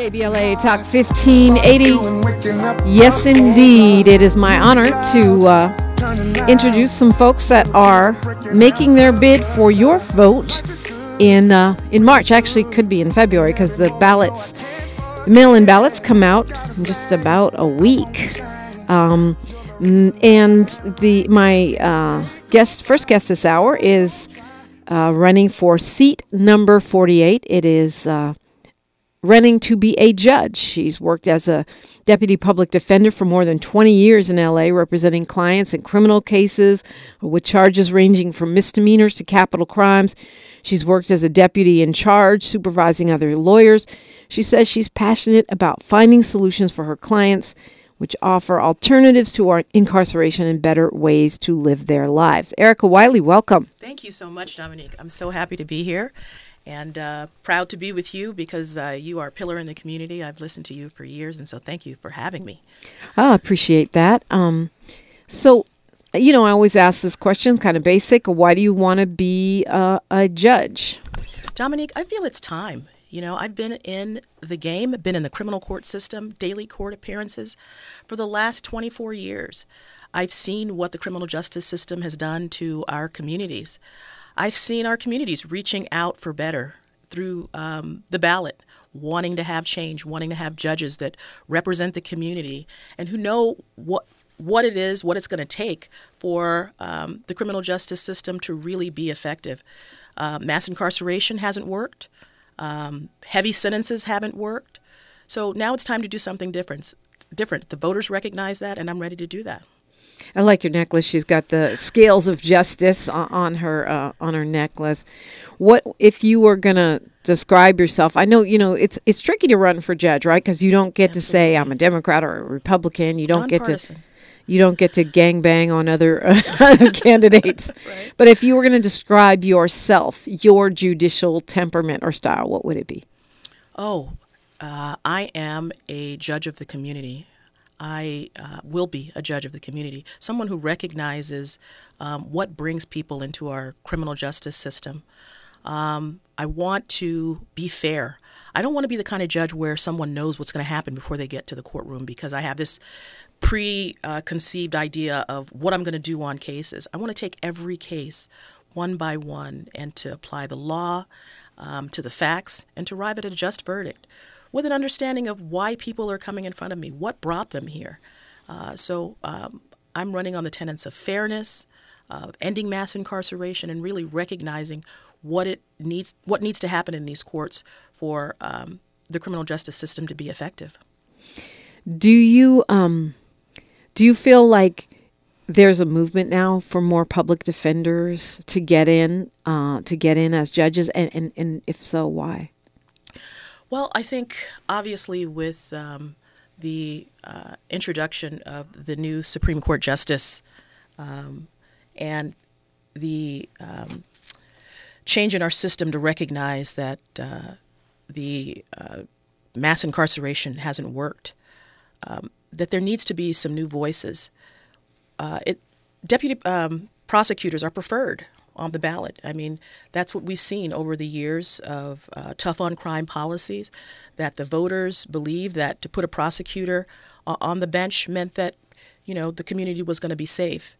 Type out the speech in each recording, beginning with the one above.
KBLA Talk 1580. Yes, indeed. It is my honor to uh, introduce some folks that are making their bid for your vote in uh, in March. Actually, could be in February because the ballots, the mail-in ballots, come out in just about a week. Um, and the my uh, guest, first guest this hour is uh, running for seat number 48. It is uh, running to be a judge. She's worked as a deputy public defender for more than 20 years in LA, representing clients in criminal cases with charges ranging from misdemeanors to capital crimes. She's worked as a deputy in charge, supervising other lawyers. She says she's passionate about finding solutions for her clients, which offer alternatives to our incarceration and better ways to live their lives. Erika Wiley, welcome. Thank you so much, Dominique. I'm so happy to be here and uh, proud to be with you because uh, you are a pillar in the community. I've listened to you for years, and so thank you for having me. I appreciate that. Um, so, you know, I always ask this question, kind of basic. Why do you want to be uh, a judge? Dominique, I feel it's time. You know, I've been in the game, been in the criminal court system, daily court appearances for the last 24 years. I've seen what the criminal justice system has done to our communities. I've seen our communities reaching out for better through um, the ballot, wanting to have change, wanting to have judges that represent the community and who know what what it is, what it's going to take for um, the criminal justice system to really be effective. Uh, mass incarceration hasn't worked. Um, heavy sentences haven't worked. So now it's time to do something different. Different. The voters recognize that, and I'm ready to do that. I like your necklace. She's got the scales of justice on, her uh, on her necklace. What if you were gonna describe yourself? I know you know it's it's tricky to run for judge, right? Because you don't get Absolutely. to say I'm a Democrat or a Republican. You don't get to you don't get to gang bang on other, uh, candidates. right. But if you were going to describe yourself, your judicial temperament or style, what would it be? Oh, uh, I am a judge of the community. I uh, will be a judge of the community, someone who recognizes um, what brings people into our criminal justice system. Um, I want to be fair. I don't want to be the kind of judge where someone knows what's going to happen before they get to the courtroom because I have this preconceived idea of what I'm going to do on cases. I want to take every case one by one and to apply the law um, to the facts and to arrive at a just verdict with an understanding of why people are coming in front of me, what brought them here. Uh, so um, I'm running on the tenets of fairness, of ending mass incarceration, and really recognizing what it needs, what needs to happen in these courts for um, the criminal justice system to be effective. Do you um, do you feel like there's a movement now for more public defenders to get in uh, to get in as judges, and, and, and if so, why? Well, I think obviously with um, the uh, introduction of the new Supreme Court justice um, and the um, change in our system to recognize that uh, the uh, mass incarceration hasn't worked, um, that there needs to be some new voices. Uh, it, deputy um, prosecutors are preferred on the ballot. I mean, that's what we've seen over the years of uh, tough on crime policies, that the voters believed that to put a prosecutor uh, on the bench meant that, you know, the community was going to be safe.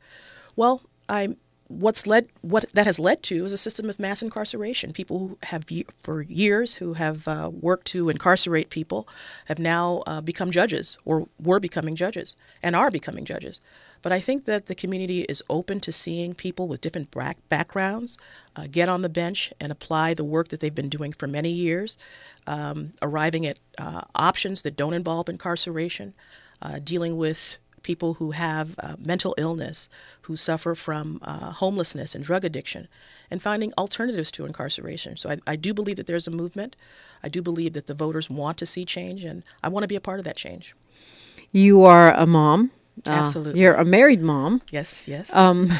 Well, I what's led what that has led to is a system of mass incarceration. People who have for years who have uh, worked to incarcerate people have now uh, become judges or were becoming judges and are becoming judges. But I think that the community is open to seeing people with different backgrounds uh, get on the bench and apply the work that they've been doing for many years, um, arriving at uh, options that don't involve incarceration, uh, dealing with people who have uh, mental illness, who suffer from uh, homelessness and drug addiction, and finding alternatives to incarceration. So I, I do believe that there's a movement. I do believe that the voters want to see change, and I want to be a part of that change. You are a mom. Uh, Absolutely. You're a married mom. Yes, yes. Um,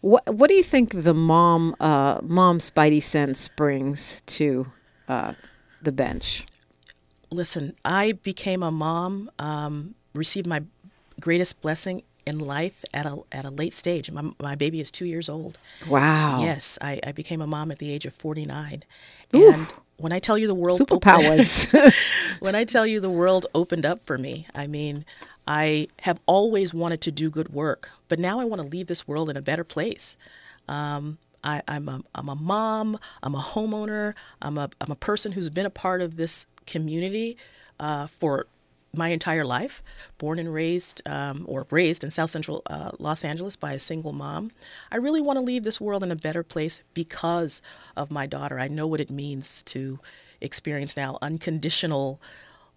what What do you think the mom uh, mom Spidey sense brings to uh, the bench? Listen, I became a mom, um, received my greatest blessing in life at a at a late stage. My my baby is two years old. Wow. Yes, I, I became a mom at the age of forty nine, and when I tell you the world superpowers, opened, when I tell you the world opened up for me, I mean, I have always wanted to do good work, but now I want to leave this world in a better place. Um, I, am a, I'm a mom, I'm a homeowner, I'm a, I'm a person who's been a part of this community uh, for my entire life, born and raised um, or raised in South Central uh, Los Angeles by a single mom. I really want to leave this world in a better place because of my daughter. I know what it means to experience now unconditional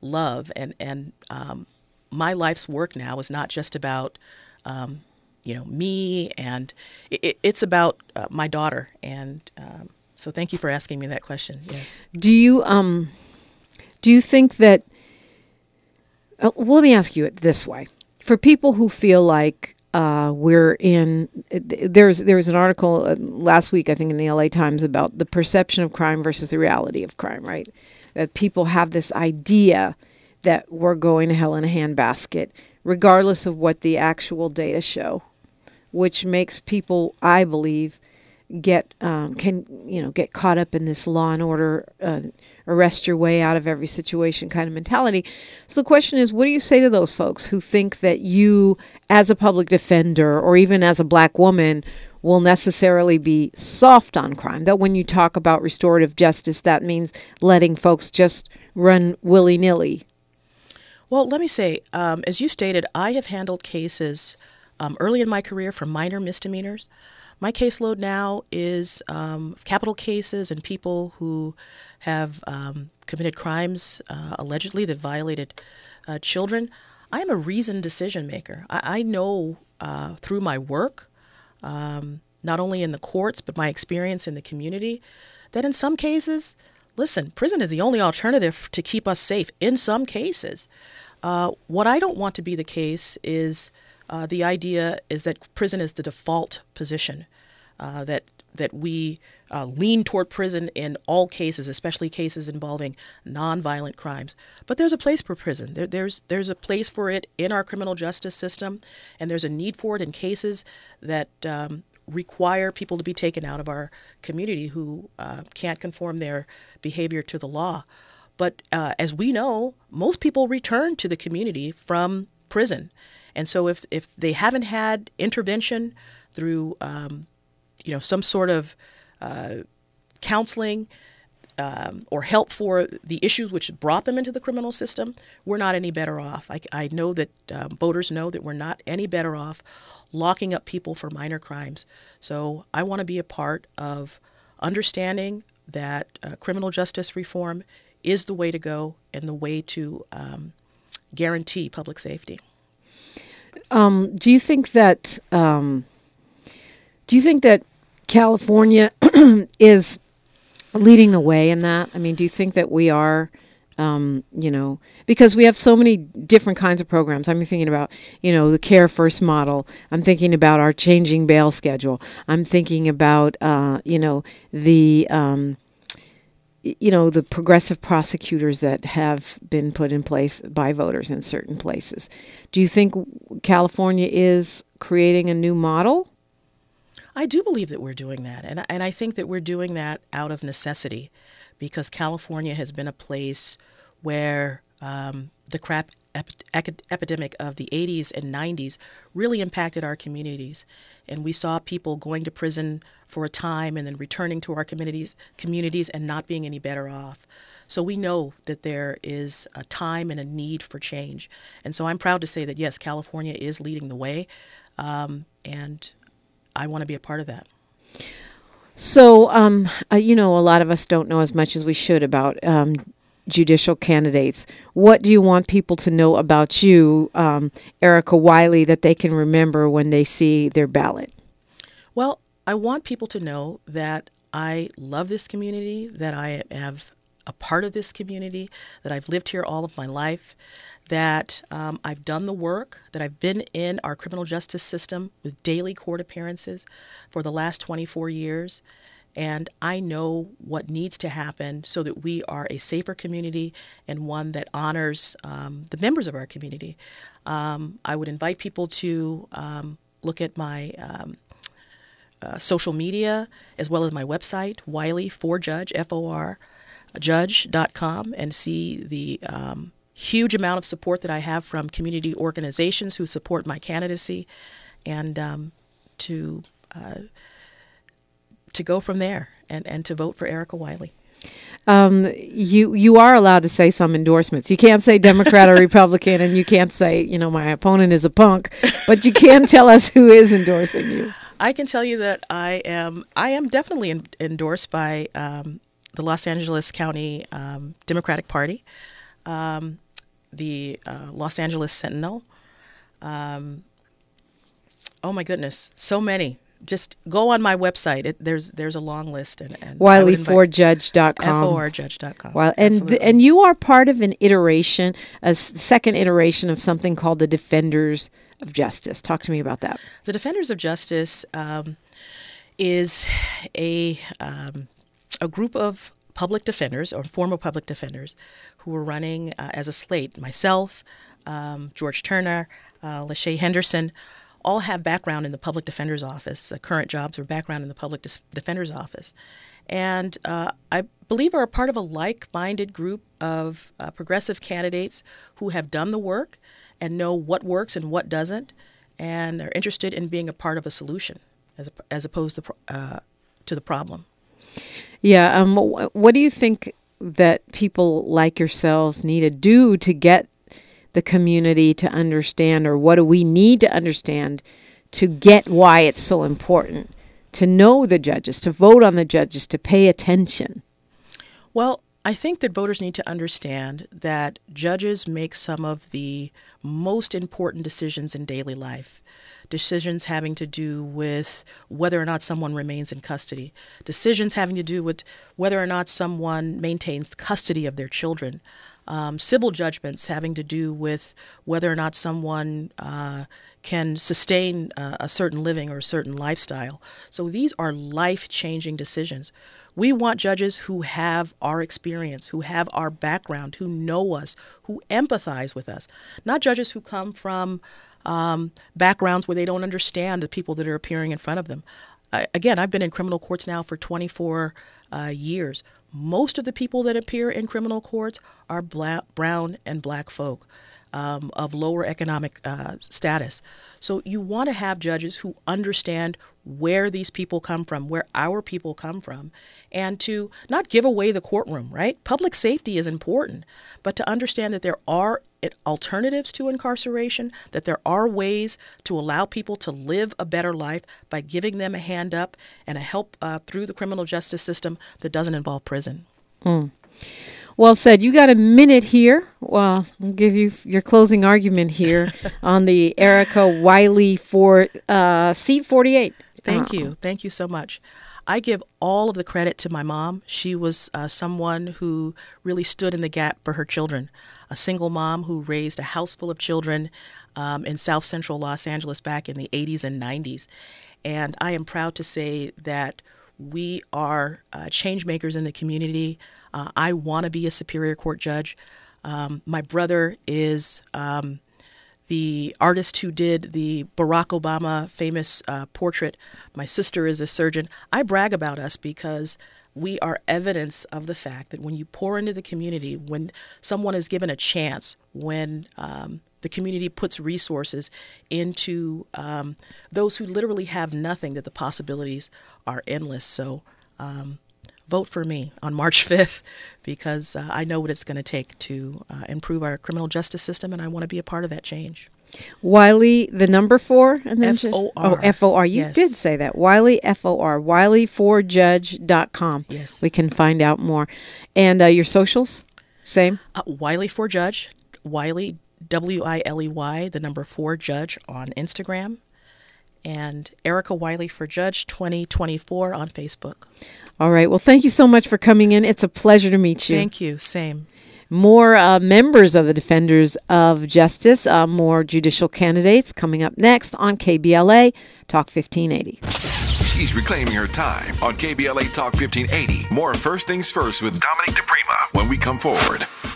love, and and um, my life's work now is not just about. Um, you know me, and it, it's about uh, my daughter, and um, so thank you for asking me that question. Yes. Do you um, do you think that uh, well, let me ask you it this way: for people who feel like uh, we're in, there's there's an article uh, last week, I think, in the LA Times about the perception of crime versus the reality of crime. Right? That people have this idea that we're going to hell in a handbasket, regardless of what the actual data show, which makes people, I believe, get um, can you know get caught up in this law and order uh, arrest your way out of every situation kind of mentality. So the question is what do you say to those folks who think that you as a public defender or even as a black woman will necessarily be soft on crime? That when you talk about restorative justice that means letting folks just run willy-nilly. Well let me say um, as you stated i have handled cases um, early in my career for minor misdemeanors my caseload now is um, capital cases and people who have um, committed crimes uh, allegedly that violated uh, children. I am a reasoned decision maker. I, I know uh, through my work, um, not only in the courts, but my experience in the community, that in some cases, listen, prison is the only alternative to keep us safe in some cases. Uh, what I don't want to be the case is uh, the idea is that prison is the default position, uh, that that we uh, lean toward prison in all cases, especially cases involving nonviolent crimes. But there's a place for prison. There, there's there's a place for it in our criminal justice system, and there's a need for it in cases that um, require people to be taken out of our community who uh, can't conform their behavior to the law. But uh, as we know, most people return to the community from prison. And so if, if they haven't had intervention through, um, you know, some sort of uh, counseling um, or help for the issues which brought them into the criminal system, we're not any better off. I, I know that um, voters know that we're not any better off locking up people for minor crimes. So I want to be a part of understanding that uh, criminal justice reform is the way to go and the way to um, guarantee public safety. Um, do you think that um, do you think that California is leading the way in that? I mean, do you think that we are? Um, you know, because we have so many different kinds of programs. I'm thinking about, you know, the Care First model. I'm thinking about our changing bail schedule. I'm thinking about, uh, you know, the um, you know the progressive prosecutors that have been put in place by voters in certain places. Do you think California is creating a new model? I do believe that we're doing that, and and I think that we're doing that out of necessity, because California has been a place where um, the crack ep- epidemic of the 80s and 90s really impacted our communities. And we saw people going to prison for a time and then returning to our communities, communities and not being any better off. So we know that there is a time and a need for change. And so I'm proud to say that, yes, California is leading the way. Um, and I want to be a part of that. So, um, uh, you know, a lot of us don't know as much as we should about um, judicial candidates. What do you want people to know about you, um, Erika Wiley, that they can remember when they see their ballot? Well, I want people to know that I love this community, that I have a part of this community, that I've lived here all of my life, that um, I've done the work, that I've been in our criminal justice system with daily court appearances for the last 24 years, and I know what needs to happen so that we are a safer community and one that honors um, the members of our community. Um, I would invite people to um, look at my um, uh, social media as well as my website, Wiley for Judge, F O R. judge.com and see the um, huge amount of support that I have from community organizations who support my candidacy, and um, to uh, to go from there and, and to vote for Erika Wiley. Um, you you are allowed to say some endorsements. You can't say Democrat or Republican, and you can't say you know my opponent is a punk, but you can tell us who is endorsing you. I can tell you that I am I am definitely in, endorsed by um, the Los Angeles County um, Democratic Party, um, the uh, Los Angeles Sentinel. Um, oh my goodness, so many just go on my website. It, there's there's a long list and, and WileyForJudge.com. FORJudge.com. Well, and th- and you are part of an iteration, a s- second iteration of something called the Defenders of Justice. Talk to me about that. The Defenders of Justice um, is a um, a group of public defenders or former public defenders who were running uh, as a slate. Myself, um, George Turner, uh, Lachey Henderson all have background in the public defender's office, uh, current jobs or background in the public dis- defender's office. And uh, I believe are a part of a like minded group of uh, progressive candidates who have done the work and know what works and what doesn't, and are interested in being a part of a solution as, as opposed to, uh, to the problem. Yeah. Um, what do you think that people like yourselves need to do to get the community to understand, or what do we need to understand to get why it's so important to know the judges, to vote on the judges, to pay attention? Well, I think that voters need to understand that judges make some of the most important decisions in daily life. Decisions having to do with whether or not someone remains in custody, decisions having to do with whether or not someone maintains custody of their children, um, civil judgments having to do with whether or not someone uh, can sustain uh, a certain living or a certain lifestyle. So these are life changing decisions. We want judges who have our experience, who have our background, who know us, who empathize with us, not judges who come from um, backgrounds where they don't understand the people that are appearing in front of them. Again, I've been in criminal courts now for 24 uh, years. Most of the people that appear in criminal courts are black, brown and black folk um, of lower economic uh, status. So you want to have judges who understand where these people come from, where our people come from, and to not give away the courtroom, right? Public safety is important, but to understand that there are alternatives to incarceration, that there are ways to allow people to live a better life by giving them a hand up and a help uh, through the criminal justice system that doesn't involve prison. Mm. Well said. You got a minute here. Well, I'll give you your closing argument here on the Erika Wiley for uh, seat 48. Thank uh, you. Thank you so much. I give all of the credit to my mom. She was uh, someone who really stood in the gap for her children. A single mom who raised a house full of children um, in South Central Los Angeles back in the 80s and 90s. And I am proud to say that we are uh, change makers in the community. Uh, I want to be a Superior Court judge. Um, my brother is um, the artist who did the Barack Obama famous uh, portrait. My sister is a surgeon. I brag about us because we are evidence of the fact that when you pour into the community, when someone is given a chance, when um, the community puts resources into um, those who literally have nothing, that the possibilities are endless. So um, vote for me on March 5th because uh, I know what it's going to take to uh, improve our criminal justice system, and I want to be a part of that change. Wiley, the number four, and then F O R. Oh, F O R. You yes. did say that. Wiley, F O R. WileyForJudge.com. Yes. We can find out more. And uh, your socials? Same? Uh, Wiley for Judge. Wiley, W I L E Y, the number four Judge on Instagram. And Erika Wiley for Judge 2024 on Facebook. All right. Well, thank you so much for coming in. It's a pleasure to meet you. Thank you. Same. More uh, members of the Defenders of Justice, uh, more judicial candidates coming up next on KBLA Talk 1580. She's reclaiming her time on KBLA Talk 1580. More First Things First with Dominic DiPrima when we come forward.